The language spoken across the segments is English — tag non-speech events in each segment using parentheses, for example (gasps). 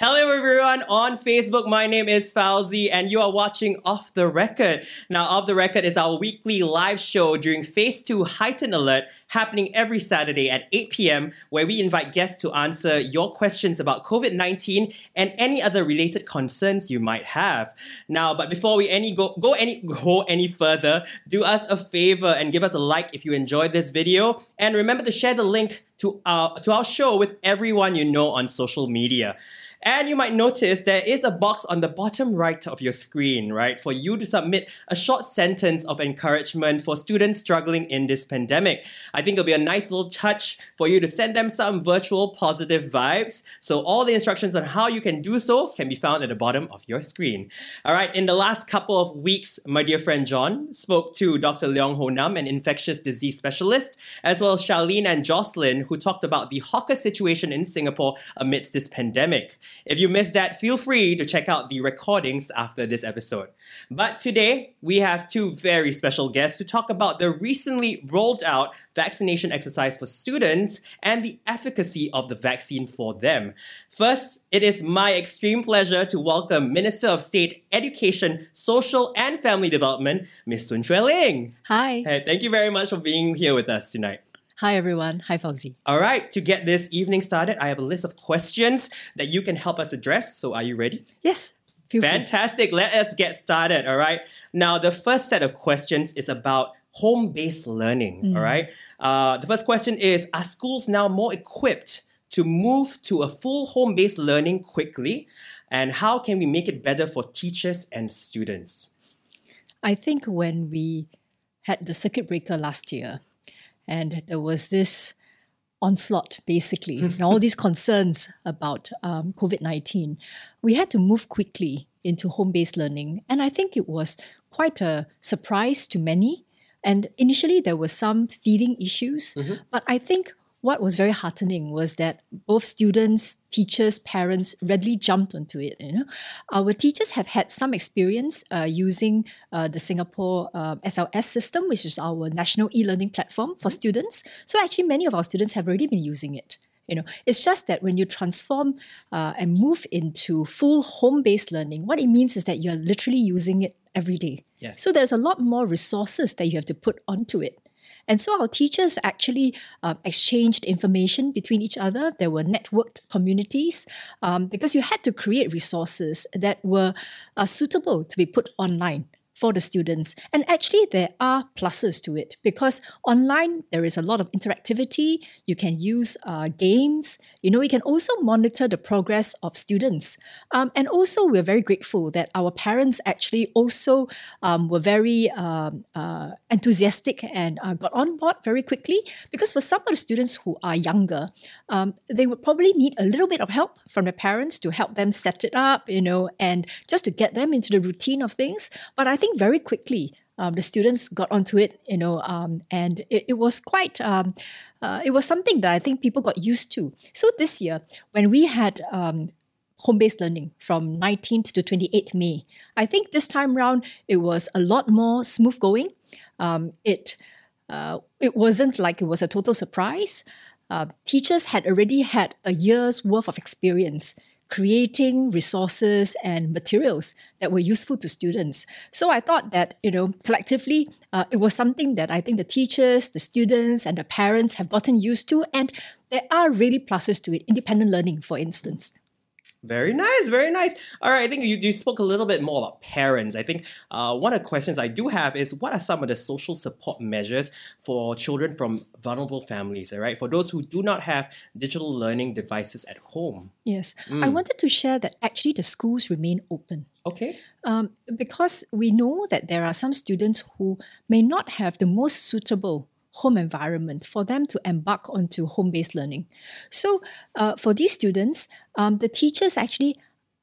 Hello everyone on Facebook. My name is Fauzi and you are watching Off the Record. Now, Off the Record is our weekly live show during Phase 2 Heightened Alert happening every Saturday at 8 p.m. where we invite guests to answer your questions about COVID-19 and any other related concerns you might have. Now, but before we any go, go any (laughs) go any further, do us a favor and give us a like if you enjoyed this video and remember to share the link to our to our show with everyone you know on social media. And you might notice there is a box on the bottom right of your screen, right, for you to submit a short sentence of encouragement for students struggling in this pandemic. I think it'll be a nice little touch for you to send them some virtual positive vibes. So all the instructions on how you can do so can be found at the bottom of your screen. All right, in the last couple of weeks, my dear friend John spoke to Dr. Leong Ho Nam, an infectious disease specialist, as well as Charlene and Jocelyn, who talked about the hawker situation in Singapore amidst this pandemic. If you missed that, feel free to check out the recordings after this episode. But today, we have two very special guests to talk about the recently rolled out vaccination exercise for students and the efficacy of the vaccine for them. First, it is my extreme pleasure to welcome Minister of State Education, Social and Family Development, Ms. Sun Xueling. Hi. Hey, thank you very much for being here with us tonight. Hi, everyone. Hi, Fauzi. All right, to get this evening started, I have a list of questions that you can help us address. So, are you ready? Yes. Feel Fantastic. Free. Let us get started. All right. Now, the first set of questions is about home based learning. Mm. All right. Uh, the first question is Are schools now more equipped to move to a full home based learning quickly? And how can we make it better for teachers and students? I think when we had the circuit breaker last year, and there was this onslaught, basically, and all these (laughs) concerns about um, COVID 19. We had to move quickly into home based learning. And I think it was quite a surprise to many. And initially, there were some teething issues. Mm-hmm. But I think what was very heartening was that both students, teachers, parents readily jumped onto it. You know, our teachers have had some experience uh, using uh, the Singapore uh, SLS system, which is our national e-learning platform for students. So actually, many of our students have already been using it. You know, it's just that when you transform uh, and move into full home-based learning, what it means is that you're literally using it every day. Yes. So there's a lot more resources that you have to put onto it. And so our teachers actually uh, exchanged information between each other. There were networked communities um, because you had to create resources that were uh, suitable to be put online for the students. And actually, there are pluses to it because online there is a lot of interactivity. You can use uh, games. You know, we can also monitor the progress of students. Um, and also, we're very grateful that our parents actually also um, were very um, uh, enthusiastic and uh, got on board very quickly because for some of the students who are younger, um, they would probably need a little bit of help from their parents to help them set it up, you know, and just to get them into the routine of things. But I think very quickly, um, the students got onto it, you know, um, and it, it, was quite, um, uh, it was something that I think people got used to. So this year, when we had um, home-based learning from 19th to 28th May, I think this time round it was a lot more smooth going. Um, it uh, it wasn't like it was a total surprise. Uh, teachers had already had a year's worth of experience creating resources and materials that were useful to students. So I thought that, you know, collectively, uh, it was something that I think the teachers, the students, and the parents have gotten used to. And there are really pluses to it. Independent learning, for instance. Very nice, very nice. All right, I think you, you spoke a little bit more about parents. I think uh, one of the questions I do have is what are some of the social support measures for children from vulnerable families, all right? For those who do not have digital learning devices at home. Yes, mm. I wanted to share that actually the schools remain open. Okay. Um, because we know that there are some students who may not have the most suitable home environment for them to embark onto home based learning. So, uh, for these students, um, the teachers actually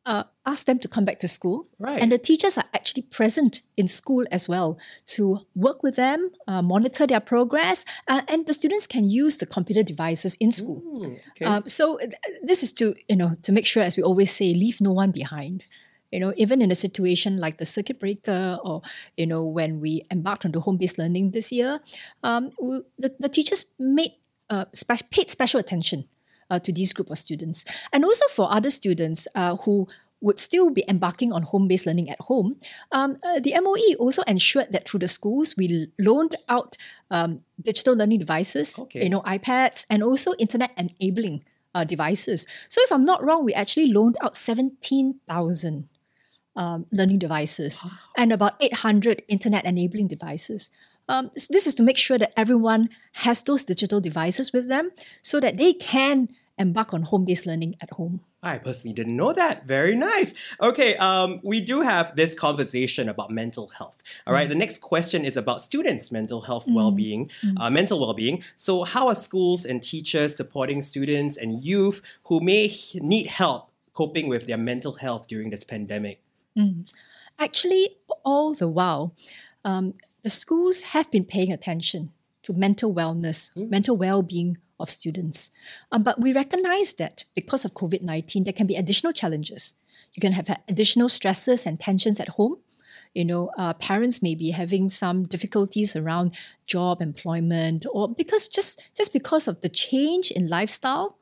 uh, ask them to come back to school. Right. And the teachers are actually present in school as well to work with them, uh, monitor their progress, uh, and the students can use the computer devices in school. Mm, okay. Um, so th- this is to you know to make sure, as we always say, leave no one behind you know even in a situation like the circuit breaker or you know when we embarked on the home-based learning this year um, the, the teachers made uh, spe- paid special attention uh, to these group of students. And also for other students uh, who would still be embarking on home-based learning at home, um, uh, the MOE also ensured that through the schools we loaned out um, digital learning devices, Okay. you know, iPads, and also internet enabling uh, devices. So if I'm not wrong, we actually loaned out 17,000 um, learning devices and about 800 internet enabling devices. Um, this is to make sure that everyone has those digital devices with them so that they can embark on home-based learning at home. I personally didn't know that. Very nice. Okay, um, we do have this conversation about mental health. All right, the next question is about students' mental health well-being, uh, mental well-being. So, how are schools and teachers supporting students and youth who may need help coping with their mental health during this pandemic? Actually, all the while, um, the schools have been paying attention to mental wellness, mental well-being of students. Um, but we recognize that because of COVID 19, there can be additional challenges. You can have additional stresses and tensions at home. You know, uh, parents may be having some difficulties around job employment, or because just just because of the change in lifestyle,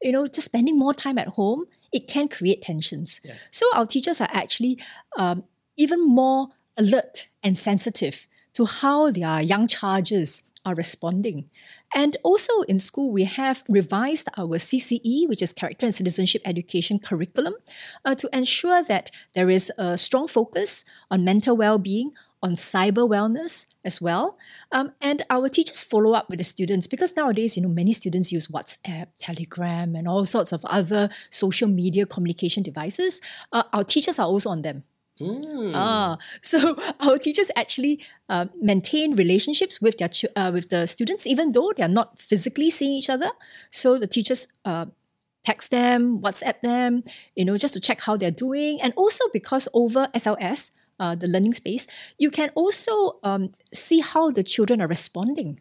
you know, just spending more time at home, it can create tensions. Yes. So our teachers are actually um, even more alert and sensitive to how their young charges are responding. And also in school, we have revised our CCE, which is Character and Citizenship Education curriculum, uh, to ensure that there is a strong focus on mental well-being, on cyber wellness as well. Um, and our teachers follow up with the students because nowadays, you know, many students use WhatsApp, Telegram, and all sorts of other social media communication devices. Uh, our teachers are also on them. Ah, so (laughs) our teachers actually uh, maintain relationships with their ch- uh, with the students, even though they are not physically seeing each other. So the teachers uh, text them, WhatsApp them, you know, just to check how they're doing, and also because over SLS, uh, the learning space, you can also um, see how the children are responding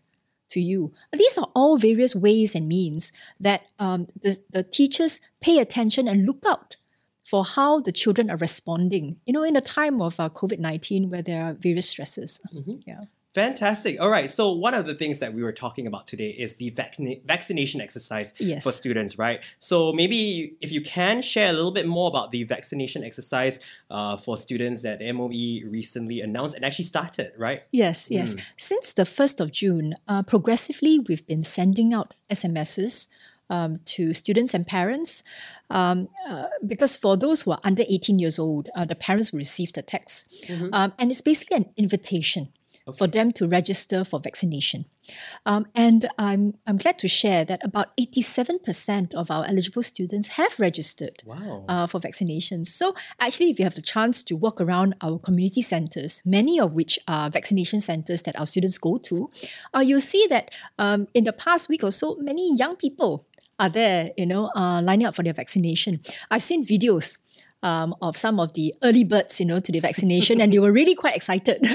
to you. These are all various ways and means that um, the, the teachers pay attention and look out for how the children are responding. You know, in a time of uh, COVID 19 where there are various stresses. Yeah. Fantastic. All right. So one of the things that we were talking about today is the vaccina- vaccination exercise Yes. for students, right? So maybe if you can share a little bit more about the vaccination exercise uh, for students that MOE recently announced and actually started, right? Yes, yes. Since the 1st of June, uh, progressively we've been sending out SMSs um, to students and parents. Um, uh, because for those who are under 18 years old, uh, the parents will receive the text. Um, and it's basically an invitation for them to register for vaccination. Um, and I'm, I'm glad to share that about 87% of our eligible students have registered Wow. uh, for vaccinations. So, actually, if you have the chance to walk around our community centers, many of which are vaccination centers that our students go to, uh, you'll see that um, in the past week or so, many young people are there, you know, uh, lining up for their vaccination. I've seen videos. Um, of some of the early birds, you know, to the vaccination, and they were really quite excited.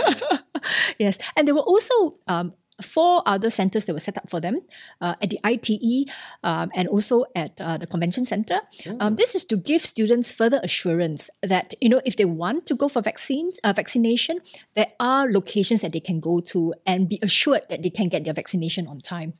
(laughs) yes, and they were also um, four other centers that were set up for them uh, at the ITE um, and also at uh, the convention center. Um, this is to give students further assurance that you know if they want to go for vaccines, uh, vaccination, there are locations that they can go to and be assured that they can get their vaccination on time.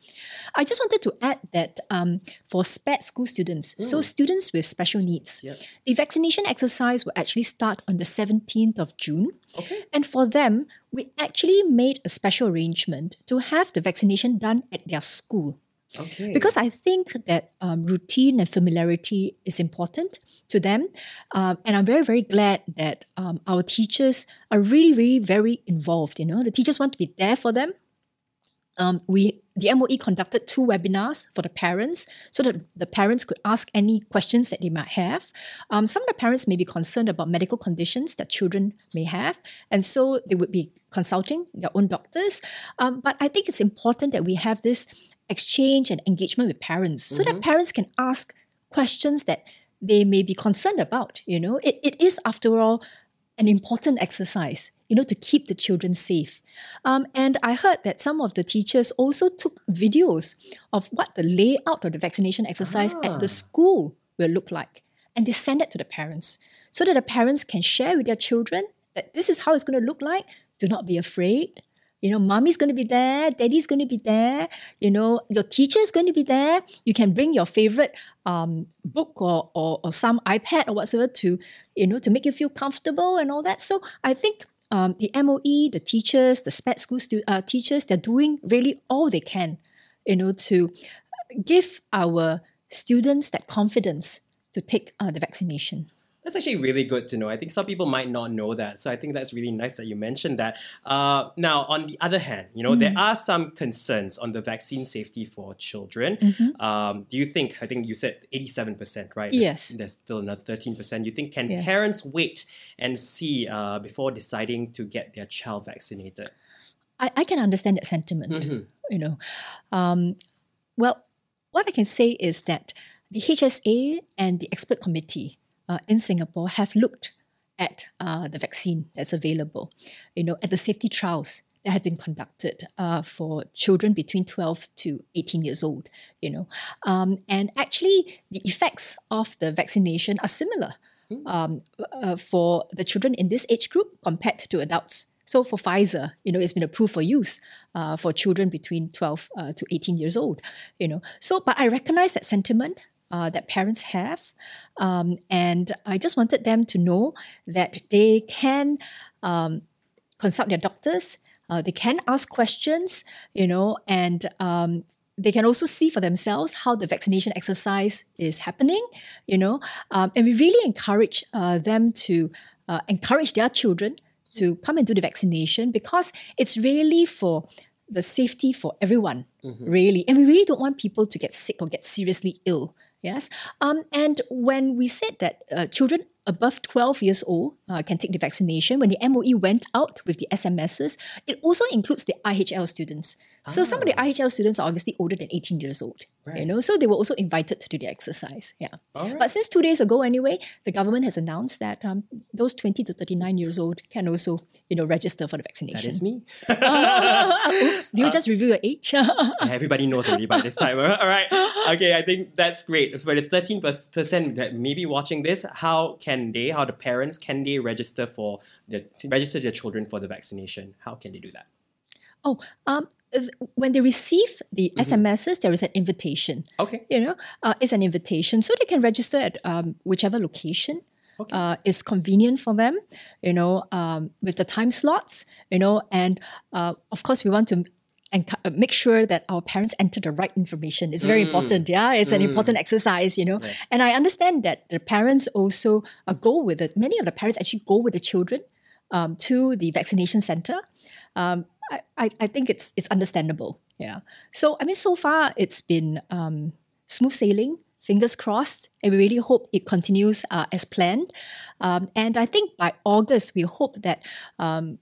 I just wanted to add that um, for SPED school students, so students with special needs, Yep. the vaccination exercise will actually start on the 17th of June. Okay. And for them, we actually made a special arrangement to have the vaccination done at their school. Okay. Because I think that um, routine and familiarity is important to them. Um, and I'm very, very glad that um, our teachers are really, really very involved. You know, the teachers want to be there for them. Um, we the MOE conducted two webinars for the parents so that the parents could ask any questions that they might have. Um, some of the parents may be concerned about medical conditions that children may have, and so they would be consulting their own doctors. Um, but I think it's important that we have this exchange and engagement with parents so that parents can ask questions that they may be concerned about. You know, it, it is, after all, an important exercise, you know, to keep the children safe. Um, and I heard that some of the teachers also took videos of what the layout of the vaccination exercise Ah. at the school will look like. And they send it to the parents so that the parents can share with their children that this is how it's going to look like. Do not be afraid. You know, mommy's going to be there, daddy's going to be there, you know, your teacher's going to be there. You can bring your favorite um, book or, or, or some iPad or whatsoever to, you know, to make you feel comfortable and all that. So I think um, the MOE, the teachers, the SPED school stu- uh, teachers, they're doing really all they can, you know, to give our students that confidence to take uh, the vaccination. That's actually really good to know. I think some people might not know that. So I think that's really nice that you mentioned that. Uh, now, on the other hand, you know, there are some concerns on the vaccine safety for children. Um, do you think, I think you said 87%, right? Yes. There's still another 13%. You think, can Yes. parents wait and see uh, before deciding to get their child vaccinated? I, I can understand that sentiment, you know. Um, well, what I can say is that the HSA and the expert committee uh, in Singapore have looked at uh, the vaccine that's available, you know, at the safety trials that have been conducted uh, for children between 12 to 18 years old, you know. Um, and actually, the effects of the vaccination are similar um, uh, for the children in this age group compared to adults. So for Pfizer, you know, it's been approved for use uh, for children between 12 uh, to 18 years old, you know. So, but I recognize that sentiment uh, that parents have. Um, and I just wanted them to know that they can um, consult their doctors, uh, they can ask questions, you know, and um, they can also see for themselves how the vaccination exercise is happening, you know. Um, and we really encourage uh, them to uh, encourage their children to come and do the vaccination because it's really for the safety for everyone, really. And we really don't want people to get sick or get seriously ill. Yes. Um, and when we said that uh, children above 12 years old uh, can take the vaccination, when the MOE went out with the SMSs, it also includes the IHL students. So some of the IHL students are obviously older than 18 years old. You Right. know, so they were also invited to do the exercise. Yeah. Right. But since two days ago, anyway, the government has announced that um, those 20 to 39 years old can also, you know, register for the vaccination. That is me. (laughs) Oops, do you just review your age? (laughs) Everybody knows already by this time. All right. Okay, I think that's great. For the 13% that may be watching this, how can they, how the parents, can they register for the register their children for the vaccination? How can they do that? oh, um, when they receive the SMSs, there is an invitation. Okay. You know, uh, it's an invitation, so they can register at um, whichever location. Uh, is convenient for them, you know, um, with the time slots, you know, and uh, of course we want to enc- uh, make sure that our parents enter the right information. It's very important, yeah. It's an important exercise, you know. And I understand that the parents also uh, go with it. Many of the parents actually go with the children um, to the vaccination center. Um, I, I, I think it's it's understandable. Yeah. So I mean, so far it's been um, smooth sailing. Fingers crossed, and we really hope it continues uh, as planned. Um, and I think by August, we hope that um,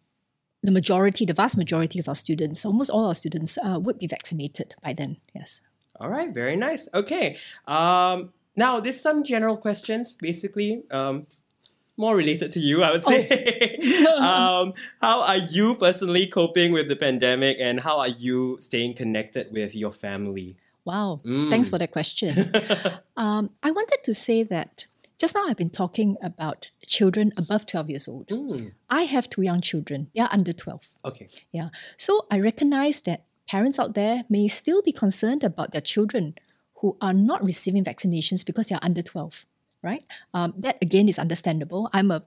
the majority, the vast majority of our students, almost all our students, uh, would be vaccinated by then. Yes. All right, very nice. Okay. Um, now, there's some general questions, basically, um, more related to you, I would say. (laughs) um, how are you personally coping with the pandemic and how are you staying connected with your family? Wow. Thanks for that question. (laughs) um, I wanted to say that just now I've been talking about children above 12 years old. I have two young children, they are under 12. Okay. Yeah. So I recognize that parents out there may still be concerned about their children who are not receiving vaccinations because they are under 12, right? Um, that again is understandable. I'm a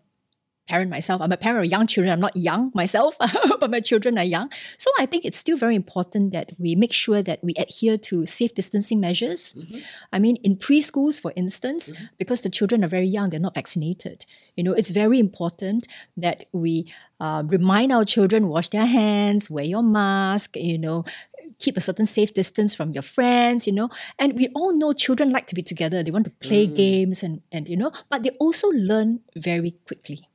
parent myself. I'm a parent of young children. I'm not young myself, (laughs) but my children are young. So I think it's still very important that we make sure that we adhere to safe distancing measures. Mm-hmm. I mean, in preschools, for instance, mm-hmm. because the children are very young, they're not vaccinated. You know, it's very important that we uh, remind our children wash their hands, wear your mask. You know, keep a certain safe distance from your friends, you know. And we all know children like to be together. They want to play mm. games and, and you know, but they also learn very quickly.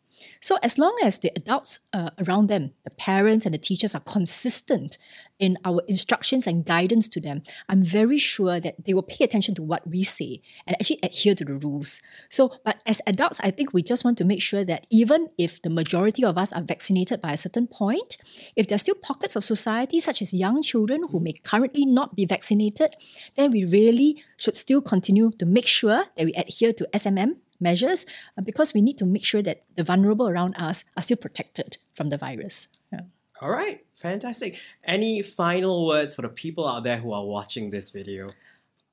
So as long as the adults uh, around them, the parents and the teachers are consistent in our instructions and guidance to them, I'm very sure that they will pay attention to what we say and actually adhere to the rules. So, but as adults, I think we just want to make sure that even if the majority of us are vaccinated by a certain point, if there's still pockets of society, such as young children who may currently not be vaccinated, then we really should still continue to make sure that we adhere to SMM measures uh, because we need to make sure that the vulnerable around us are still protected from the virus. Yeah. All right, fantastic. Any final words for the people out there who are watching this video?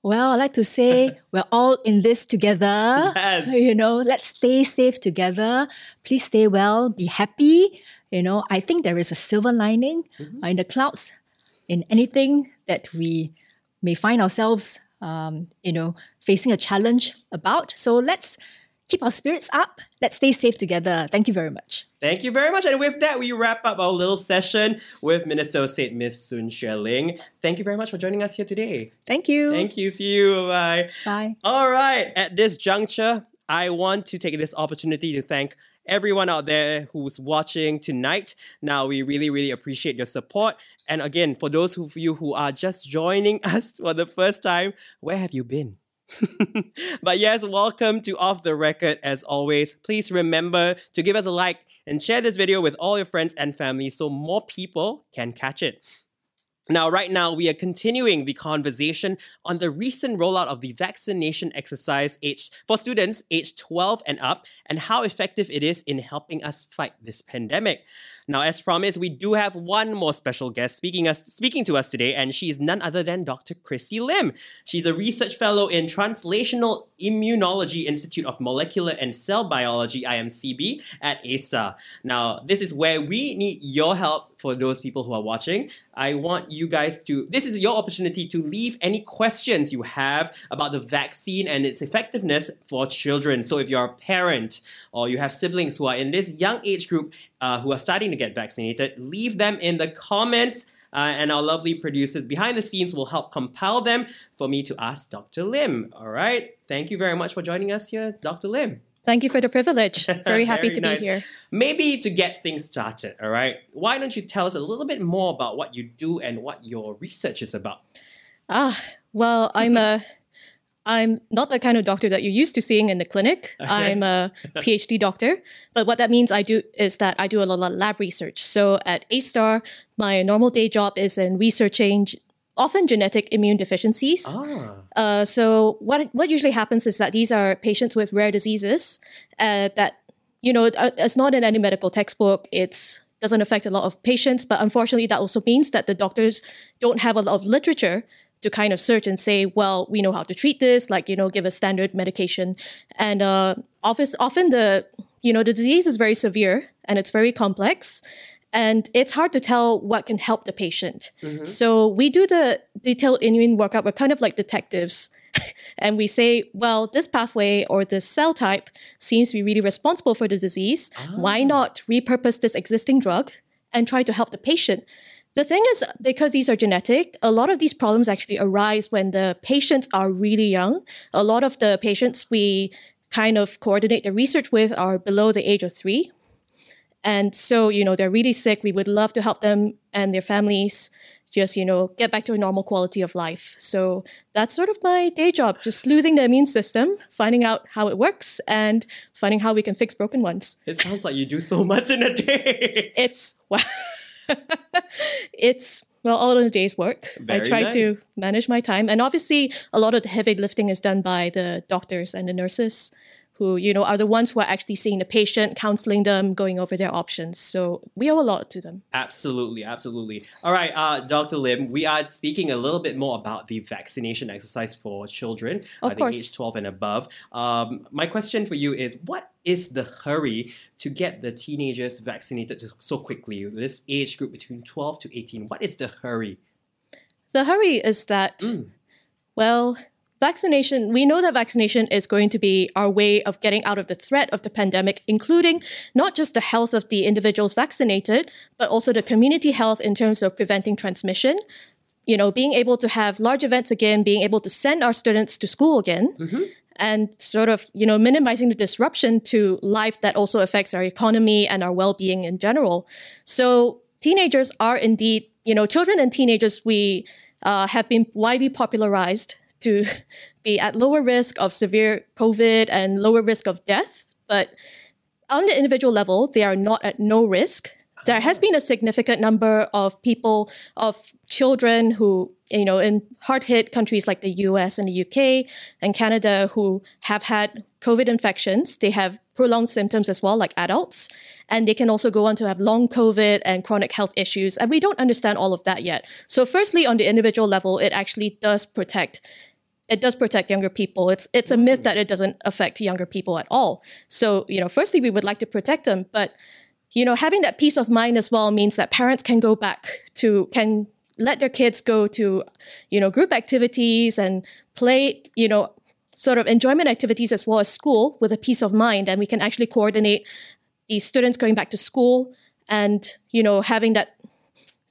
Well, I like to say (laughs) we're all in this together. Yes. (laughs) You know, let's stay safe together. Please stay well, be happy. You know, I think there is a silver lining Mm-hmm. in the clouds in anything that we may find ourselves, um, you know, facing a challenge about. So let's keep our spirits up. Let's stay safe together. Thank you very much. Thank you very much. And with that, we wrap up our little session with Minister of State Miss Sun Xueling. Thank you very much for joining us here today. Thank you. Thank you. See you. Bye. Bye. All right. At this juncture, I want to take this opportunity to thank everyone out there who's watching tonight. Now, we really, really appreciate your support. And again, for those of you who are just joining (laughs) us for the first time, where have you been? But yes, welcome to Off the Record as always. Please remember to give us a like and share this video with all your friends and family so more people can catch it. Now, right now, we are continuing the conversation on the recent rollout of the vaccination exercise aged, for students aged 12 and up and how effective it is in helping us fight this pandemic. Now, as promised, we do have one more special guest speaking, us, speaking to us today, and she is none other than Dr. Chrissy Lim. She's a research fellow in Translational Immunology Institute of Molecular and Cell Biology, IMCB, at A-Star. Now, this is where we need your help for those people who are watching. I want you guys to, this is your opportunity to leave any questions you have about the vaccine and its effectiveness for children. So if you're a parent or you have siblings who are in this young age group uh, who are starting to get vaccinated, leave them in the comments. Uh, and our lovely producers behind the scenes will help compile them for me to ask Dr. Lim. All right. Thank you very much for joining us here, Dr. Lim. Thank you for the privilege. (laughs) Very happy Very to nice. be here. Maybe to get things started, all right, why don't you tell us a little bit more about what you do and what your research is about? Ah, well, I'm a I'm not the kind of doctor that you're used to seeing in the clinic. (laughs) I'm a PhD doctor, but what that means I do is that I do a lot of lab research. So at A-Star, my normal day job is in researching often genetic immune deficiencies. Ah, Uh, so what what usually happens is that these are patients with rare diseases uh, that you know uh, it's not in any medical textbook. It's doesn't affect a lot of patients, but unfortunately, that also means that the doctors don't have a lot of literature to kind of search and say, well, we know how to treat this, like you know, give a standard medication, and uh, office often the you know the disease is very severe and it's very complex. And it's hard to tell what can help the patient. Mm-hmm. So we do the detailed immune workup. We're kind of like detectives. (laughs) and we say, well, this pathway or this cell type seems to be really responsible for the disease. Why ah. not repurpose this existing drug and try to help the patient? The thing is, because these are genetic, a lot of these problems actually arise when the patients are really young. A lot of the patients we kind of coordinate the research with are below the age of three. And so, you know, they're really sick. We would love to help them and their families just, you know, get back to a normal quality of life. So that's sort of my day job, just sleuthing the immune system, finding out how it works, and finding how we can fix broken ones. it sounds like you do so much in a day. It's, well, (laughs) it's, well, all in a day's work. Very I try nice. to manage my time. And obviously, a lot of the heavy lifting is done by the doctors and the nurses who, you know, are the ones who are actually seeing the patient, counseling them, going over their options. So we owe a lot to them. Absolutely, absolutely. All right, uh, Dr. Lim, we are speaking a little bit more about the vaccination exercise for children, Of I think course. age 12 and above. Um, my question for you is what is the hurry to get the teenagers vaccinated so quickly? This age group between 12 to 18, what is the hurry? The hurry is that, well, vaccination, we know that vaccination is going to be our way of getting out of the threat of the pandemic, including not just the health of the individuals vaccinated, but also the community health in terms of preventing transmission. You know, being able to have large events again, being able to send our students to school again. And sort of, you know, minimizing the disruption to life that also affects our economy and our well-being in general. So teenagers are indeed, you know, children and teenagers we uh, have been widely popularized to be at lower risk of severe COVID and lower risk of death. But on the individual level, they are not at no risk. There has been a significant number of people, of children who, you know, in hard hit countries like the US and the UK and Canada who have had COVID infections. They have prolonged symptoms as well, like adults. And they can also go on to have long COVID and chronic health issues. And we don't understand all of that yet. So, firstly, on the individual level, it actually does protect. It does protect younger people. It's it's a myth that it doesn't affect younger people at all. So, you know, firstly, we would like to protect them, but you know, having that peace of mind as well means that parents can go back to can let their kids go to, you know, group activities and play, you know, sort of enjoyment activities as well as school with a peace of mind. And we can actually coordinate the students going back to school and, you know, having that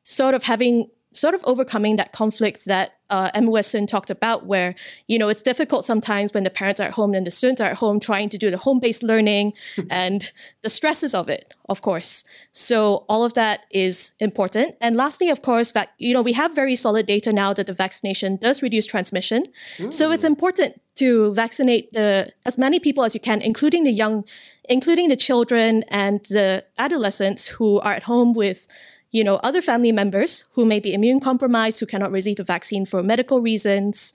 sort of having sort of overcoming that conflict that uh, MOS Sun talked about, where you know it's difficult sometimes when the parents are at home and the students are at home trying to do the home-based learning (laughs) and the stresses of it, of course. So all of that is important. And lastly, of course, that you know we have very solid data now that the vaccination does reduce transmission. Mm. So it's important to vaccinate the as many people as you can, including the young, including the children and the adolescents who are at home with you know, other family members who may be immune compromised, who cannot receive the vaccine for medical reasons.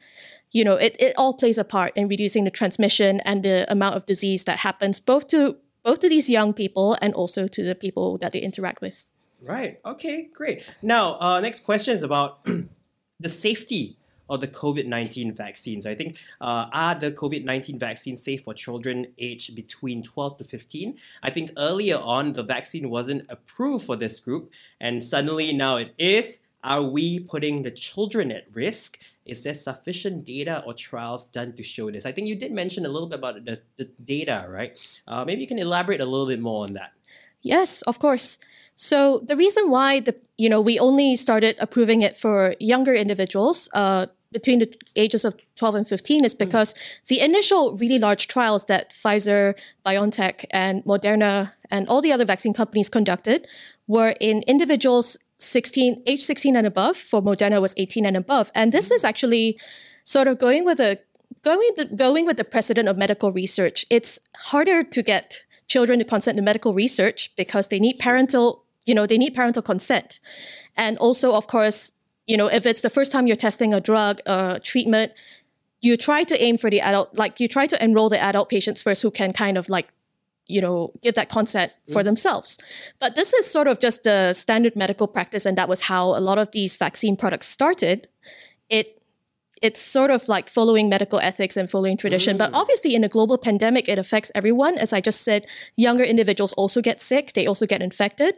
You know, it, it all plays a part in reducing the transmission and the amount of disease that happens both to both to these young people and also to the people that they interact with. Right. Okay, great. Now, uh, next question is about (clears throat) the safety or the COVID 19 vaccines. I think, uh, are the COVID 19 vaccines safe for children aged between 12 to 15? I think earlier on, the vaccine wasn't approved for this group, and suddenly now it is. Are we putting the children at risk? Is there sufficient data or trials done to show this? I think you did mention a little bit about the, the data, right? Uh, maybe you can elaborate a little bit more on that. Yes, of course. So the reason why the you know we only started approving it for younger individuals, uh, between the ages of 12 and 15 is because mm. the initial really large trials that Pfizer, BioNTech, and Moderna and all the other vaccine companies conducted were in individuals 16, age 16 and above. For Moderna was 18 and above. And this is actually sort of going with a going the, going with the precedent of medical research. It's harder to get children to consent to medical research because they need parental, you know, they need parental consent. And also, of course, you know, if it's the first time you're testing a drug, a treatment, you try to aim for the adult, like you try to enroll the adult patients first who can kind of like, you know, give that consent for mm. themselves. But this is sort of just the standard medical practice, and that was how a lot of these vaccine products started. It it's sort of like following medical ethics and following tradition. Mm. But obviously, in a global pandemic, it affects everyone. As I just said, younger individuals also get sick, they also get infected.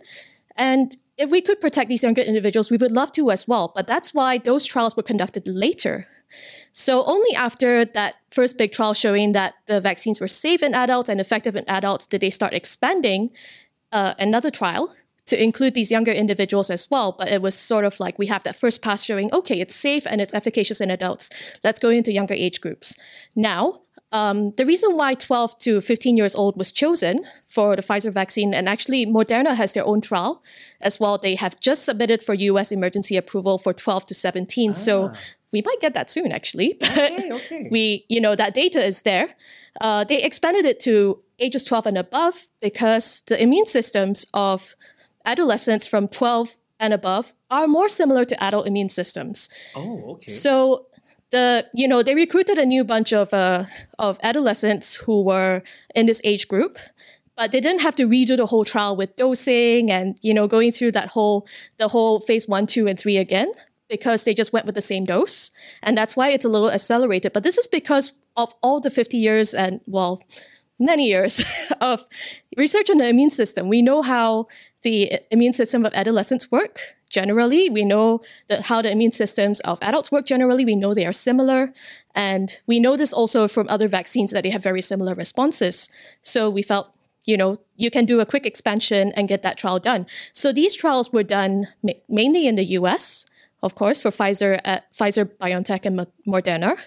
And if we could protect these younger individuals, we would love to as well. But that's why those trials were conducted later. So only after that first big trial showing that the vaccines were safe in adults and effective in adults did they start expanding uh, another trial to include these younger individuals as well. But it was sort of like we have that first pass showing, okay, it's safe and it's efficacious in adults. Let's go into younger age groups. Now, um, the reason why 12 to 15 years old was chosen for the Pfizer vaccine, and actually Moderna has their own trial as well. They have just submitted for US emergency approval for 12 to 17. Ah. So we might get that soon, actually. (laughs) Okay, okay. we, you know, that data is there. Uh, they expanded it to ages 12 and above because the immune systems of adolescents from 12 and above are more similar to adult immune systems. Oh, okay. So the you know they recruited a new bunch of uh, of adolescents who were in this age group but they didn't have to redo the whole trial with dosing and you know going through that whole the whole phase one two and three again because they just went with the same dose. And that's why it's a little accelerated. But this is because of all the 50 years and well many years (laughs) of research on the immune system. We know how the immune system of adolescents work generally. We know that how the immune systems of adults work generally. We know they are similar. And we know this also from other vaccines that they have very similar responses. So we felt, you know, you can do a quick expansion and get that trial done. So these trials were done ma- mainly in the US, of course, for Pfizer, uh, Pfizer, BioNTech, and Moderna.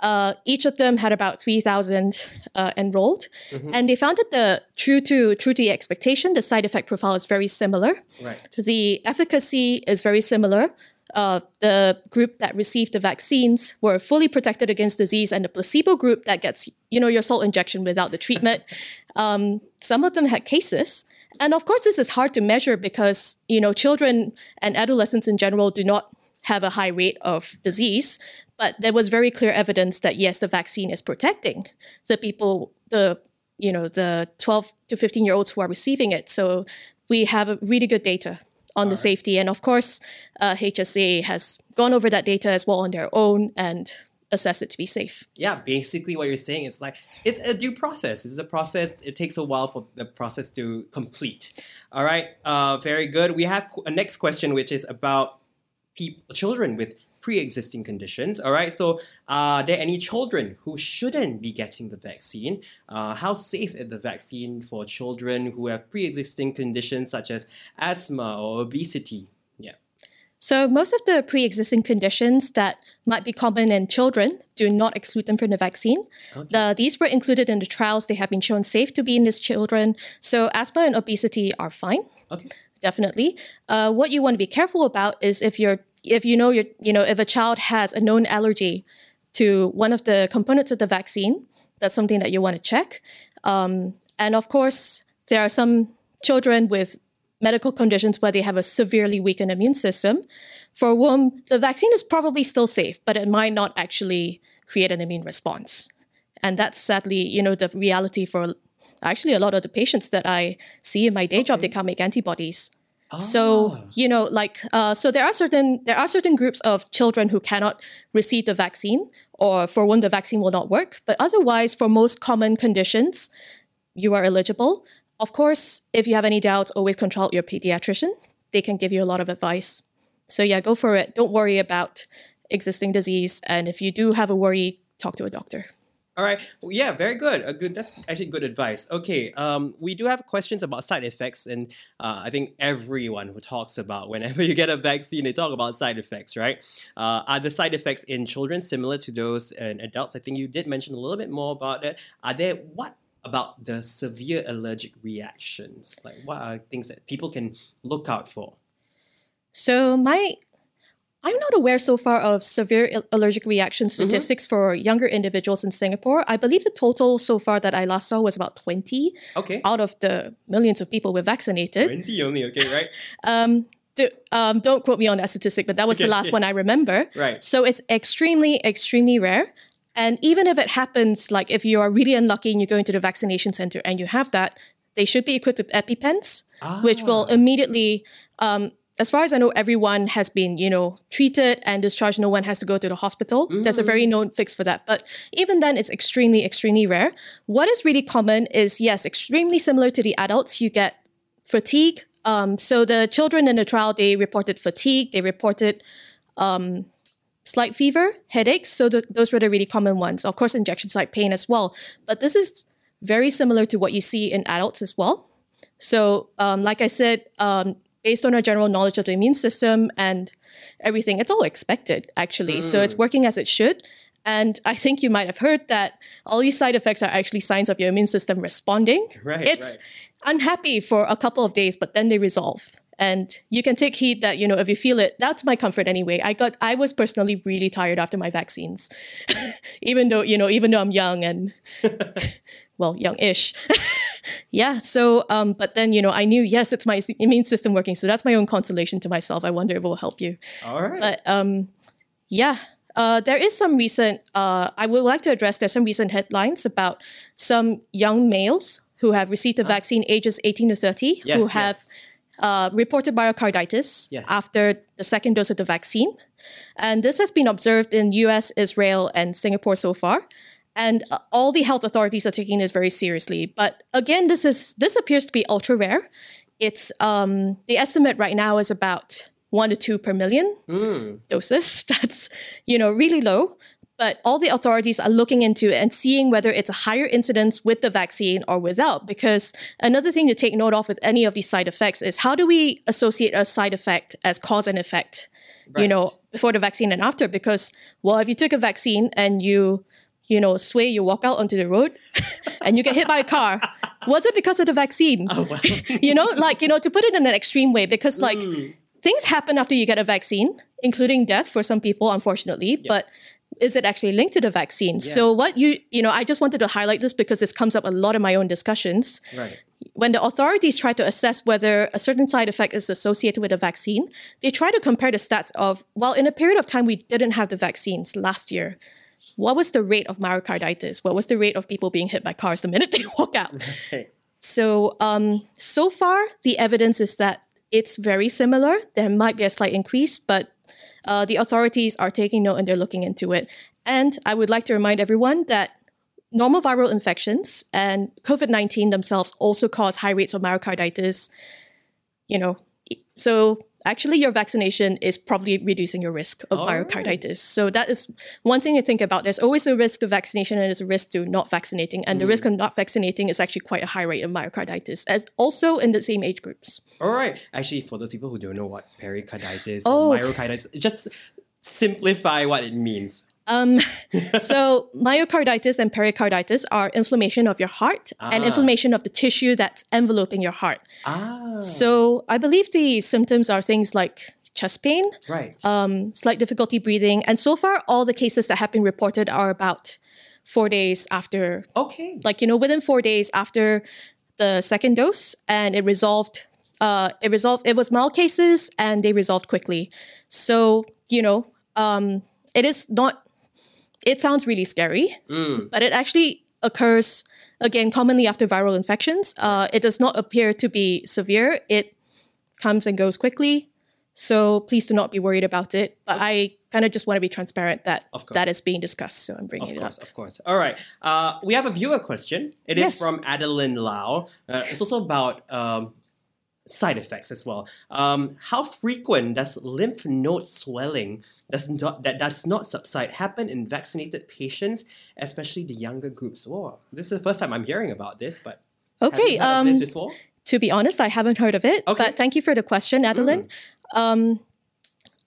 Uh, each of them had about 3,000 uh, enrolled. Mm-hmm. And they found that the true to true to the expectation, the side effect profile is very similar. Right. The efficacy is very similar. Uh, the group that received the vaccines were fully protected against disease, and the placebo group that gets, you know, your salt injection without the treatment, (laughs) um, some of them had cases. And of course, this is hard to measure because, you know, children and adolescents in general do not have a high rate of disease, but there was very clear evidence that yes, the vaccine is protecting the people, the you know the 12 to 15 year olds who are receiving it. So we have a really good data on the safety, and of course, uh, HSA has gone over that data as well on their own. And assessed it to be safe. yeah, basically what you're saying is like it's a due process. It's a process. It takes a while for the process to complete. All right, uh, very good. We have a next question, which is about people, children with pre-existing conditions. All right, so are there any children who shouldn't be getting the vaccine? Uh, how safe is the vaccine for children who have pre-existing conditions such as asthma or obesity? So most of the pre-existing conditions that might be common in children do not exclude them from the vaccine. The, these were included in the trials. They have been shown safe to be in these children. So asthma and obesity are fine. Okay. definitely. Uh, what you want to be careful about is if you're if you know you're you know if a child has a known allergy to one of the components of the vaccine, that's something that you want to check. Um, and of course, there are some children with medical conditions where they have a severely weakened immune system, for whom the vaccine is probably still safe, but it might not actually create an immune response. And that's sadly, you know, the reality for actually a lot of the patients that I see in my day job. They can't make antibodies. So you know, like, uh, so there are certain there are certain groups of children who cannot receive the vaccine, or for whom the vaccine will not work. But otherwise, for most common conditions, you are eligible. Of course, if you have any doubts, always consult your pediatrician. They can give you a lot of advice. So yeah, go for it. Don't worry about existing disease, and if you do have a worry, talk to a doctor. All right. Well, yeah, very good. Uh, good. That's actually good advice. Okay. Um, we do have questions about side effects, and uh, I think everyone who talks about whenever (laughs) you get a vaccine, they talk about side effects, right? Uh, are the side effects in children similar to those in adults? I think you did mention a little bit more about that. Are there what about the severe allergic reactions? Like, what are things that people can look out for? So my I'm not aware so far of severe allergic reaction statistics for younger individuals in Singapore. I believe the total so far that I last saw was about 20 Okay. out of the millions of people we've vaccinated. Twenty only. Okay. Right. (laughs) Do, um, don't quote me on that statistic, but that was the last yeah. one I remember. (laughs) Right. So it's extremely, extremely rare. And even if it happens, like if you are really unlucky and you go into the vaccination center and you have that, they should be equipped with EpiPens, which will Ah. immediately, um, as far as I know, everyone has been, you know, treated and discharged. No one has to go to the hospital. There's a very known fix for that. But even then, it's extremely, extremely rare. What is really common is, yes, extremely similar to the adults. You get fatigue. Um, so the children in the trial, they reported fatigue. They reported um, slight fever, headaches. So th- those were the really common ones. Of course, injection site pain as well. But this is very similar to what you see in adults as well. So, um, like I said, um, based on our general knowledge of the immune system and everything, it's all expected actually. So it's working as it should. And I think you might have heard that all these side effects are actually signs of your immune system responding. Right, It's right. unhappy for a couple of days, but then they resolve. And you can take heed that, you know, if you feel it, that's my comfort anyway. I got, I was personally really tired after my vaccines, (laughs) even though, you know, even though I'm young and, (laughs) well, young-ish. (laughs) yeah. So, um, but then, you know, I knew, yes, it's my immune system working. So that's my own consolation to myself. I wonder if it will help you. All right. But um, yeah, uh, there is some recent. Uh, I would like to address. There's some recent headlines about some young males who have received the vaccine, ages 18 to 30, yes. who have yes. Uh, reported myocarditis Yes. after the second dose of the vaccine, and this has been observed in U.S., Israel, and Singapore so far. And uh, all the health authorities are taking this very seriously. But again, this is this appears to be ultra rare. It's um, the estimate right now is about one to two per million doses. (laughs) That's you know really low. But all the authorities are looking into it and seeing whether it's a higher incidence with the vaccine or without. Because another thing to take note of with any of these side effects is how do we associate a side effect as cause and effect? You know, before the vaccine and after. Because well, if you took a vaccine and you you know, sway, you walk out onto the road (laughs) and you get hit by a car. Was it because of the vaccine? Oh, (laughs) you know, like, you know, to put it in an extreme way, because like mm. things happen after you get a vaccine, including death for some people, unfortunately, but is it actually linked to the vaccine? So what you, you know, I just wanted to highlight this because this comes up a lot in my own discussions right. when the authorities try to assess whether a certain side effect is associated with a vaccine, they try to compare the stats of, well, in a period of time we didn't have the vaccines last year. what was the rate of myocarditis? What was the rate of people being hit by cars the minute (laughs) they walk out? Okay. So, um, so far, the evidence is that it's very similar. There might be a slight increase, but uh, the authorities are taking note and they're looking into it. And I would like to remind everyone that normal viral infections and COVID 19 themselves also cause high rates of myocarditis. You know, so actually, your vaccination is probably reducing your risk of All right. myocarditis. So that is one thing to think about. There's always a risk of vaccination and there's a risk to not vaccinating. And the risk of not vaccinating is actually quite a high rate of myocarditis, as also in the same age groups. All right. Actually, for those people who don't know what pericarditis Oh. or myocarditis, just simplify what it means. Um, (laughs) so myocarditis and pericarditis are inflammation of your heart and Ah. inflammation of the tissue that's enveloping your heart. Ah. So I believe the symptoms are things like chest pain, right. um, slight difficulty breathing, and so far all the cases that have been reported are about four days after, okay. like you know, within four days after the second dose, and it resolved. Uh, it resolved. It was mild cases, and they resolved quickly. So you know, um, it is not. It sounds really scary, but it actually occurs again commonly after viral infections. Uh, it does not appear to be severe. It comes and goes quickly. So please do not be worried about it. But I kind of just want to be transparent that that is being discussed. So I'm bringing Of it course, up. of course. Of course. All right. Uh, we have a viewer question. It is Yes. from Adeline Lau. Uh, it's also about um, side effects as well. Um, how frequent does lymph node swelling does not that does not subside happen in vaccinated patients, especially the younger groups? Whoa, this is the first time I'm hearing about this, but Okay. you heard of Um, this before? to be honest, I haven't heard of it. Okay. But thank you for the question, Adeline. Um,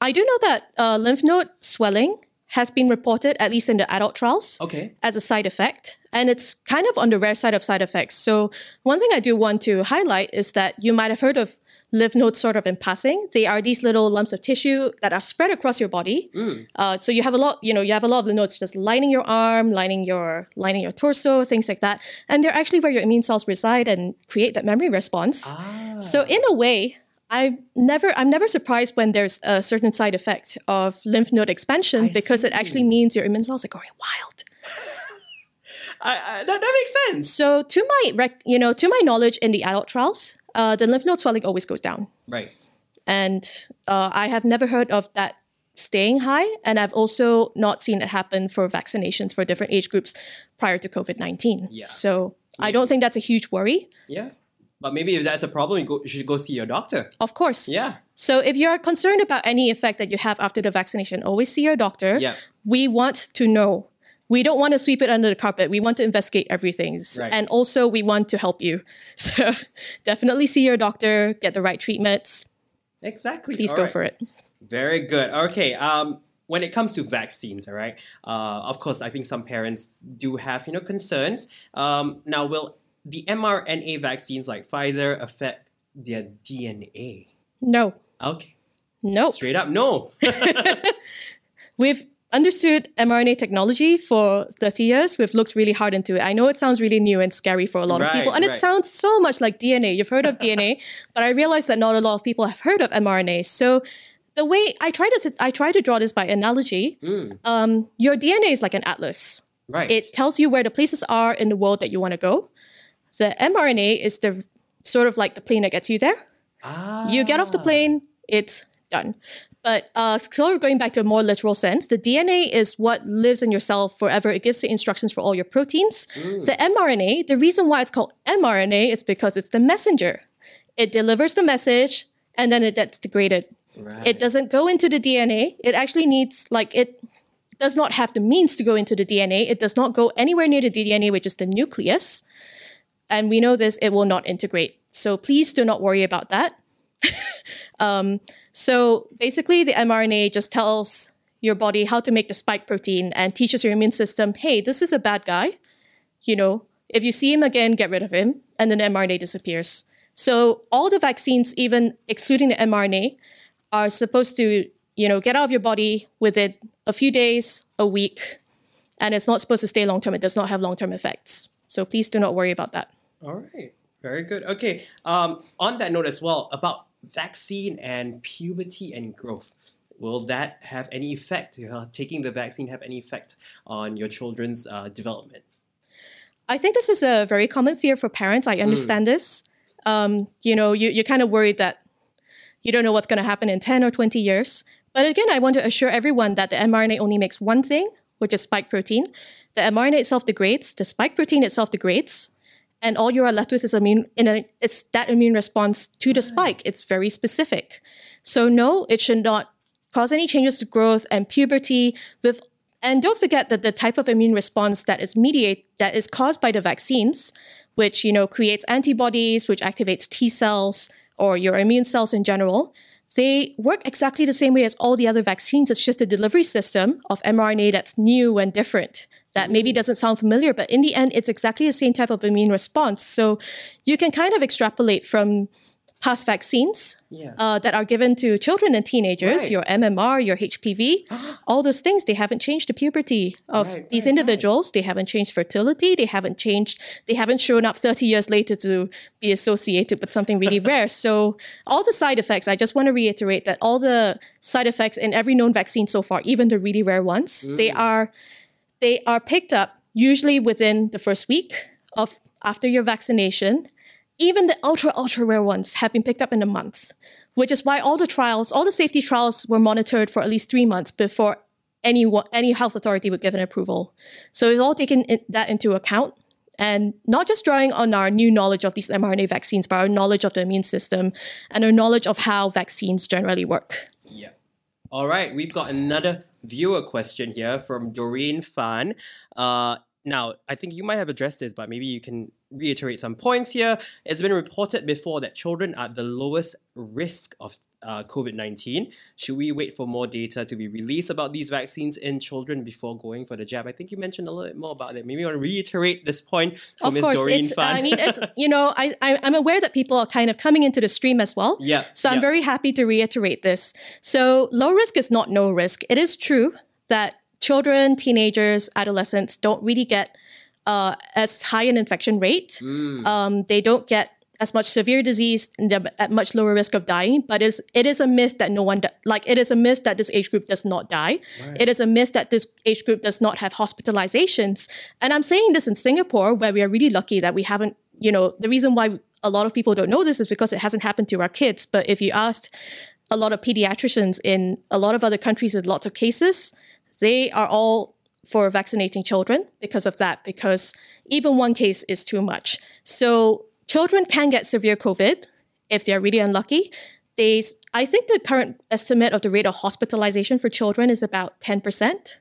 I do know that uh, lymph node swelling has been reported, at least in the adult trials, Okay. as a side effect. And it's kind of on the rare side of side effects. So, one thing I do want to highlight is that you might have heard of lymph nodes sort of in passing. They are these little lumps of tissue that are spread across your body. Uh, so you have a lot, you know, you have a lot of the nodes just lining your arm, lining your lining your torso, things like that. And they're actually where your immune cells reside and create that memory response. Ah. So in a way, I never I'm never surprised when there's a certain side effect of lymph node expansion I because it actually means your immune cells are going wild. (laughs) I, I, that, that makes sense. So to my rec- you know to my knowledge in the adult trials, uh, the lymph node swelling always goes down, Right. and uh, I have never heard of that staying high, and I've also not seen it happen for vaccinations for different age groups prior to COVID nineteen. Yeah. So I don't think that's a huge worry. Yeah. But maybe if that's a problem, you, go, you should go see your doctor. Of course. Yeah. So if you're concerned about any effect that you have after the vaccination, always see your doctor. Yeah. We want to know. We don't want to sweep it under the carpet. We want to investigate everything. Right. And also we want to help you. (laughs) So definitely see your doctor, get the right treatments. Exactly. Please All go right. for it. Very good. Okay. Um, when it comes to vaccines, all right. Uh, of course, I think some parents do have you know concerns. Um, now, will the mRNA vaccines like Pfizer affect their DNA? No. Okay. No. Straight up, no. (laughs) (laughs) We've understood mRNA technology for 30 years. We've looked really hard into it. I know it sounds really new and scary for a lot Right, of people, and it sounds so much like DNA. You've heard of DNA, (laughs) but I realize that not a lot of people have heard of mRNA. So the way I try to I try to draw this by analogy, um, your DNA is like an atlas. right. It tells you where the places are in the world that you want to go. The mRNA is the sort of like the plane that gets you there. ah, You get off the plane, it's done. But uh, sort of going back to a more literal sense, the DNA is what lives in your cell forever. It gives the instructions for all your proteins. The mRNA, the reason why it's called mRNA is because it's the messenger. It delivers the message and then it gets degraded. Right. It doesn't go into the DNA. It actually needs, like, it does not have the means to go into the DNA. It does not go anywhere near the DNA, which is the nucleus. And we know this, it will not integrate. So please do not worry about that. (laughs) um, so basically, the mRNA just tells your body how to make the spike protein and teaches your immune system, hey, this is a bad guy. You know, if you see him again, get rid of him. And then the mRNA disappears. So all the vaccines, even excluding the mRNA, are supposed to, you know, get out of your body within a few days, a week, and it's not supposed to stay long term. It does not have long term effects. So please do not worry about that. All right. Very good. Okay. Um, on that note as well, about vaccine and puberty and growth. will that have any effect? Uh, taking the vaccine have any effect on your children's uh, development? I think this is a very common fear for parents. I understand this. Um, you know, you, you're kind of worried that you don't know what's going to happen in 10 or 20 years. But again, I want to assure everyone that the mRNA only makes one thing, which is spike protein. The mRNA itself degrades, the spike protein itself degrades, and all you are left with is immune in a, it's that immune response to the spike. It's very specific. So no, it should not cause any changes to growth and puberty with and don't forget that the type of immune response that is mediate that is caused by the vaccines, which you know creates antibodies, which activates T cells or your immune cells in general, they work exactly the same way as all the other vaccines. It's just a delivery system of mRNA that's new and different. That maybe doesn't sound familiar, but in the end, it's exactly the same type of immune response. So you can kind of extrapolate from past vaccines Yeah. uh, that are given to children and teenagers, Right. your MMR, your HPV, (gasps) all those things, they haven't changed the puberty of Right, these right, individuals. They haven't changed fertility. They haven't changed, they haven't shown up 30 years later to be associated with something really (laughs) rare. So, all the side effects, I just want to reiterate that all the side effects in every known vaccine so far, even the really rare ones, they are they are picked up usually within the first week of after your vaccination. Even the ultra ultra rare ones have been picked up in a month, which is why all the trials, all the safety trials, were monitored for at least three months before any any health authority would give an approval. So we've all taken that into account, and not just drawing on our new knowledge of these mRNA vaccines, but our knowledge of the immune system and our knowledge of how vaccines generally work. All right, we've got another viewer question here from Doreen Fan. Uh, now, I think you might have addressed this, but maybe you can reiterate some points here. It's been reported before that children are the lowest risk of uh, COVID 19. Should we wait for more data to be released about these vaccines in children before going for the jab? I think you mentioned a little bit more about that. Maybe you want to reiterate this point Of Ms. course, Doreen it's. Fan. I mean, it's. You know, I, I I'm aware that people are kind of coming into the stream as well. Yeah, So I'm very happy to reiterate this. So low risk is not no risk. It is true that children, teenagers, adolescents don't really get uh, as high an infection rate. Mm. Um, they don't get as much severe disease and they're at much lower risk of dying. But is it is a myth that no one di- like it is a myth that this age group does not die. It is a myth that this age group does not have hospitalizations. And I'm saying this in Singapore, where we are really lucky that we haven't. You know, the reason why a lot of people don't know this is because it hasn't happened to our kids. But if you asked a lot of pediatricians in a lot of other countries with lots of cases, they are all for vaccinating children because of that, because even one case is too much. So children can get severe COVID if they're really unlucky. They, I think the current estimate of the rate of hospitalization for children is about 10%,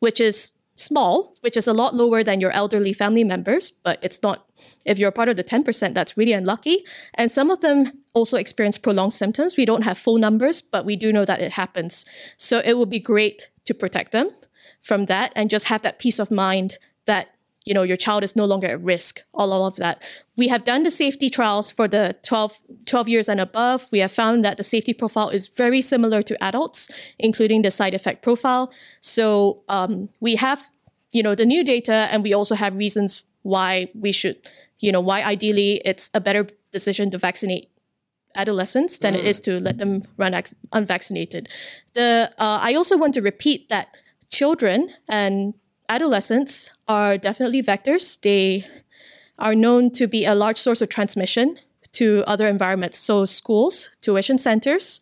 which is small, which is a lot lower than your elderly family members, but it's not, if you're part of the 10%, that's really unlucky. And some of them also experience prolonged symptoms. We don't have full numbers, but we do know that it happens. So it would be great to protect them from that and just have that peace of mind that you know your child is no longer at risk all, all of that. We have done the safety trials for the 12, 12 years and above. We have found that the safety profile is very similar to adults including the side effect profile. So um, we have you know the new data and we also have reasons why we should you know why ideally it's a better decision to vaccinate adolescents than it is to let them run unvaccinated. The uh, I also want to repeat that children and adolescents are definitely vectors. They are known to be a large source of transmission to other environments. So schools, tuition centers,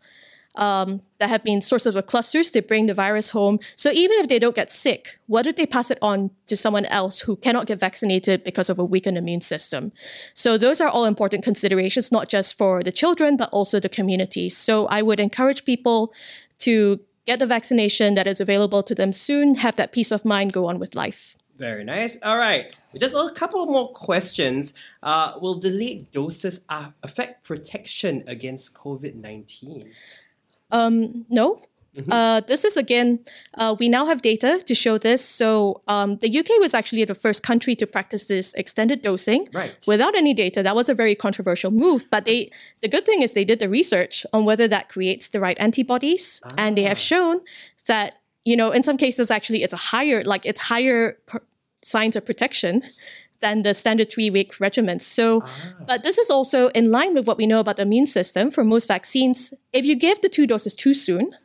um, that have been sources of clusters. They bring the virus home. So even if they don't get sick, what if they pass it on to someone else who cannot get vaccinated because of a weakened immune system? So those are all important considerations, not just for the children, but also the communities. So I would encourage people to get the vaccination that is available to them soon, have that peace of mind, go on with life. Very nice. All right. Just a couple more questions. Uh, will delayed doses affect protection against COVID 19? No. Uh, this is again, uh, we now have data to show this. So um, the UK was actually the first country to practice this extended dosing Right. without any data. That was a very controversial move. But they, the good thing is they did the research on whether that creates the right antibodies, and they have shown that you know in some cases actually it's a higher, like it's higher per- signs of protection than the standard three week regimen. So, but this is also in line with what we know about the immune system for most vaccines. If you give the two doses too soon,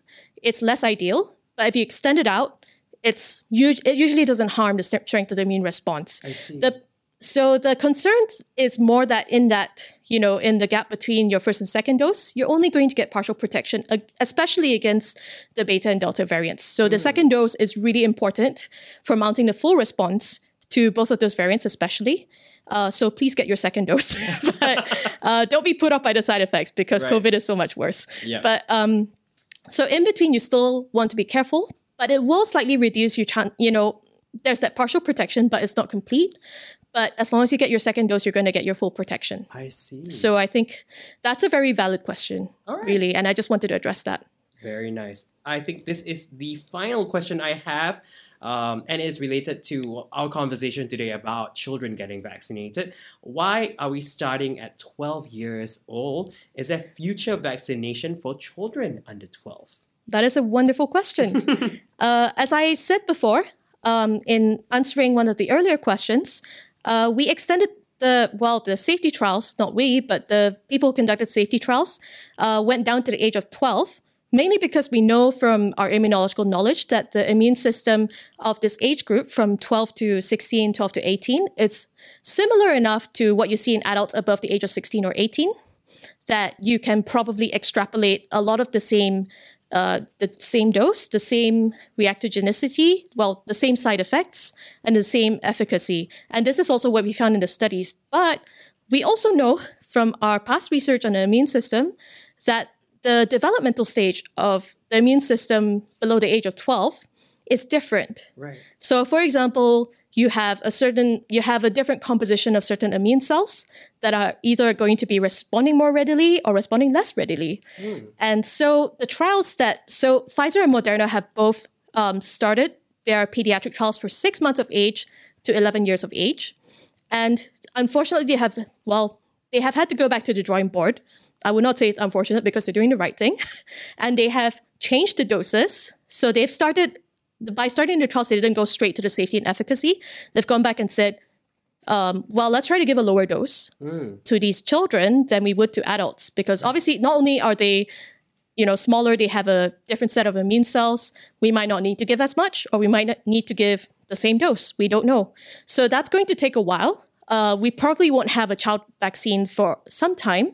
it's less ideal. But if you extend it out, it's it usually doesn't harm the strength of the immune response. I see. The so the concern is more that in that you know in the gap between your first and second dose, you're only going to get partial protection, especially against the beta and delta variants. So the second dose is really important for mounting the full response to both of those variants, especially. Uh, so please get your second dose, (laughs) but (laughs) uh, don't be put off by the side effects because Right. COVID is so much worse. Yeah. But um, so in between, you still want to be careful, but it will slightly reduce your chance. You know, there's that partial protection, but it's not complete. But as long as you get your second dose, you're going to get your full protection. I see. So I think that's a very valid question, All right. really, and I just wanted to address that. Very nice. I think this is the final question I have, um, and is related to our conversation today about children getting vaccinated. Why are we starting at 12 years old? Is there future vaccination for children under 12? That is a wonderful question. (laughs) uh, as I said before, um, in answering one of the earlier questions, uh, we extended the well the safety trials. Not we, but the people who conducted safety trials uh, went down to the age of twelve. Mainly because we know from our immunological knowledge that the immune system of this age group from 12 to 16, 12 to 18, it's similar enough to what you see in adults above the age of 16 or 18 that you can probably extrapolate a lot of the same uh, the same dose, the same reactogenicity, well, the same side effects, and the same efficacy. And this is also what we found in the studies. But we also know from our past research on the immune system that the developmental stage of the immune system below the age of 12 is different. Right. So, for example, you have a certain, you have a different composition of certain immune cells that are either going to be responding more readily or responding less readily. And so, the trials that, so Pfizer and Moderna have both um, started their pediatric trials for six months of age to 11 years of age. And unfortunately, they have, well, they have had to go back to the drawing board. I would not say it's unfortunate because they're doing the right thing. (laughs) and they have changed the doses. So they've started, by starting the trials, they didn't go straight to the safety and efficacy. They've gone back and said, um, well, let's try to give a lower dose to these children than we would to adults. Because obviously, not only are they you know, smaller, they have a different set of immune cells. We might not need to give as much, or we might not need to give the same dose. We don't know. So that's going to take a while. Uh, we probably won't have a child vaccine for some time,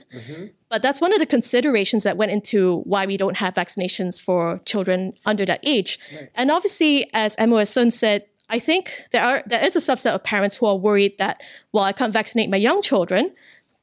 but that's one of the considerations that went into why we don't have vaccinations for children under that age. And obviously, as MOS Sun said, I think there are there is a subset of parents who are worried that well, I can't vaccinate my young children,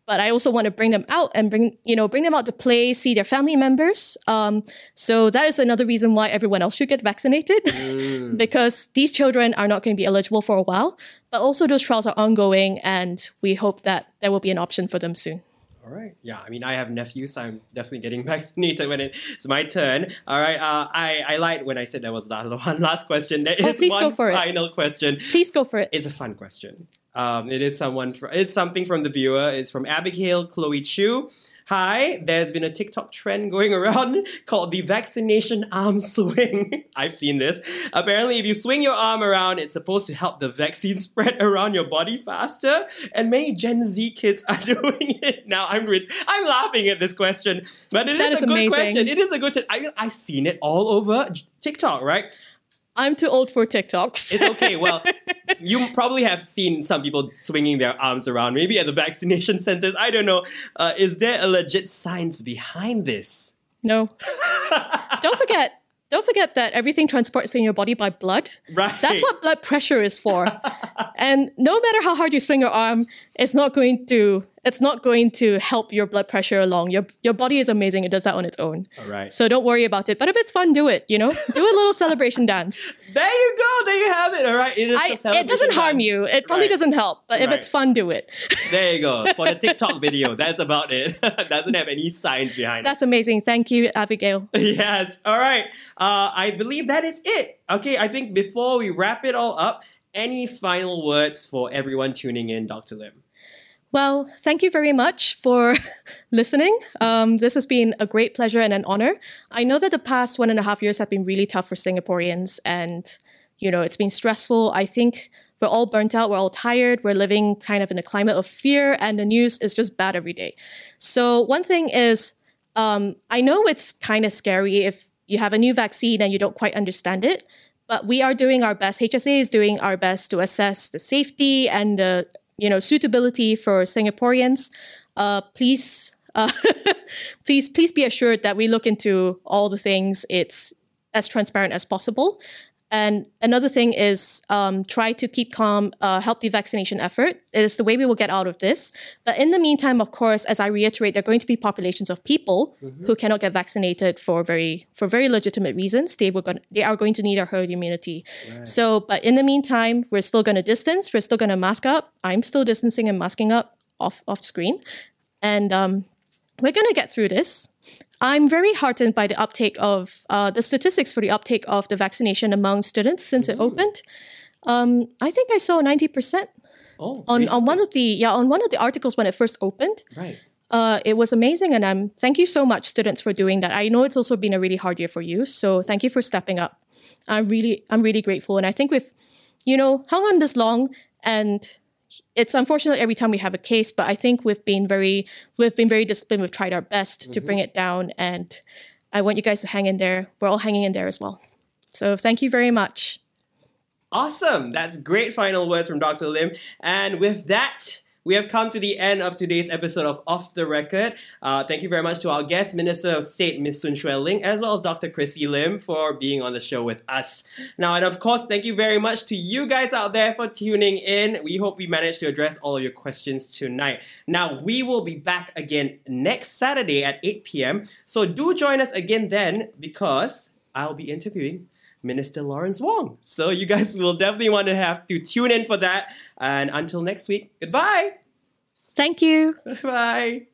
but I also want to bring them out and bring you know bring them out to play, see their family members. Um, so that is another reason why everyone else should get vaccinated, (laughs) because these children are not going to be eligible for a while. But also those trials are ongoing, and we hope that there will be an option for them soon. All right. Yeah. I mean, I have nephews, so I'm definitely getting (laughs) vaccinated when it's my turn. All right. Uh, I I lied when I said that was the (laughs) one last question. There is Oh, please one go for it. final question. Please go for it. It's a fun question. Um, it is someone. Fr- it's something from the viewer. It's from Abigail Chloe Chu. Hi, there's been a TikTok trend going (laughs) around called the vaccination arm swing. (laughs) I've seen this. Apparently, if you swing your arm around, it's supposed to help the vaccine (laughs) spread around your body faster. And many Gen Z kids are doing it now. I'm re- I'm laughing at this question, but it is That a is good question. It is a good. I, I've seen it all over TikTok, right? I'm too old for TikToks. It's okay. Well, (laughs) you probably have seen some people swinging their arms around, maybe at the vaccination (laughs) centers. I don't know. Uh, is there a legit science behind this? no. (laughs) don't forget. Don't forget that everything transports in your body by blood. Right. That's what blood pressure is for. and no matter how hard you swing your arm, it's not going to it's not going to help your blood pressure along. Your your body is amazing. It does that on its own. All right. So don't worry about it. But if it's fun, do it, you know? (laughs) Do a little celebration dance. There you go. There you have it. All right. It, is I, it doesn't harm you. It probably Right. doesn't help. But if Right. it's fun, do it. There you go. For the (laughs) TikTok video, that's about it. (laughs) Doesn't have any science behind it. That's amazing. Thank you, Abigail. yes. All right. Uh, I believe that is it. Okay. I think before we wrap it all up, any final words for everyone tuning in, Dr. Lim? Well, thank you very much for (laughs) listening. Um, this has been a great pleasure and an honor. I know that the past one and a half years have been really tough for Singaporeans, and you know it's been stressful. I think we're all burnt out. We're all tired. We're living kind of in a climate of fear, and the news is just bad every day. So one thing is, um, I know it's kind of scary if you have a new vaccine and you don't quite understand it. But we are doing our best. HSA is doing our best to assess the safety and the you know suitability for Singaporeans. Uh, please, uh, (laughs) please, please be assured that we look into all the things. It's as transparent as possible. And another thing is um, try to keep calm, uh, help the vaccination effort. It is the way we will get out of this. But in the meantime, of course, as I reiterate, there are going to be populations of people mm-hmm. who cannot get vaccinated for very for very legitimate reasons. They were going they are going to need a herd immunity. Right. So, but in the meantime, we're still going to distance. We're still going to mask up. I'm still distancing and masking up off off screen, and um, we're going to get through this. I'm very heartened by the uptake of uh, the statistics for the uptake of the vaccination among students since Ooh. it opened. Um, I think I saw ninety percent. Oh, on on one of the yeah on one of the articles when it first opened. Right. Uh, it was amazing, and I'm thank you so much, students, for doing that. I know it's also been a really hard year for you, so thank you for stepping up. I'm really I'm really grateful, and I think we've, you know, hung on this long and it's unfortunate every time we have a case, but I think we've been very we've been very disciplined. We've tried our best mm-hmm. to bring it down, and I want you guys to hang in there. We're all hanging in there as well. So thank you very much. Awesome. That's great final words from Dr. Lim. And with that, we have come to the end of today's episode of Off the Record. Uh, thank you very much to our guest, Minister of State, Ms. Sun Xueling, as well as Dr. Chrissy Lim for being on the show with us. Now, and of course, thank you very much to you guys out there for tuning in. We hope we managed to address all of your questions tonight. Now, we will be back again next Saturday at 8 p.m. So do join us again then because I'll be interviewing Minister Lawrence Wong. So you guys (laughs) will definitely want to have to tune in for that. And until next week, goodbye. Thank you. (laughs) Bye.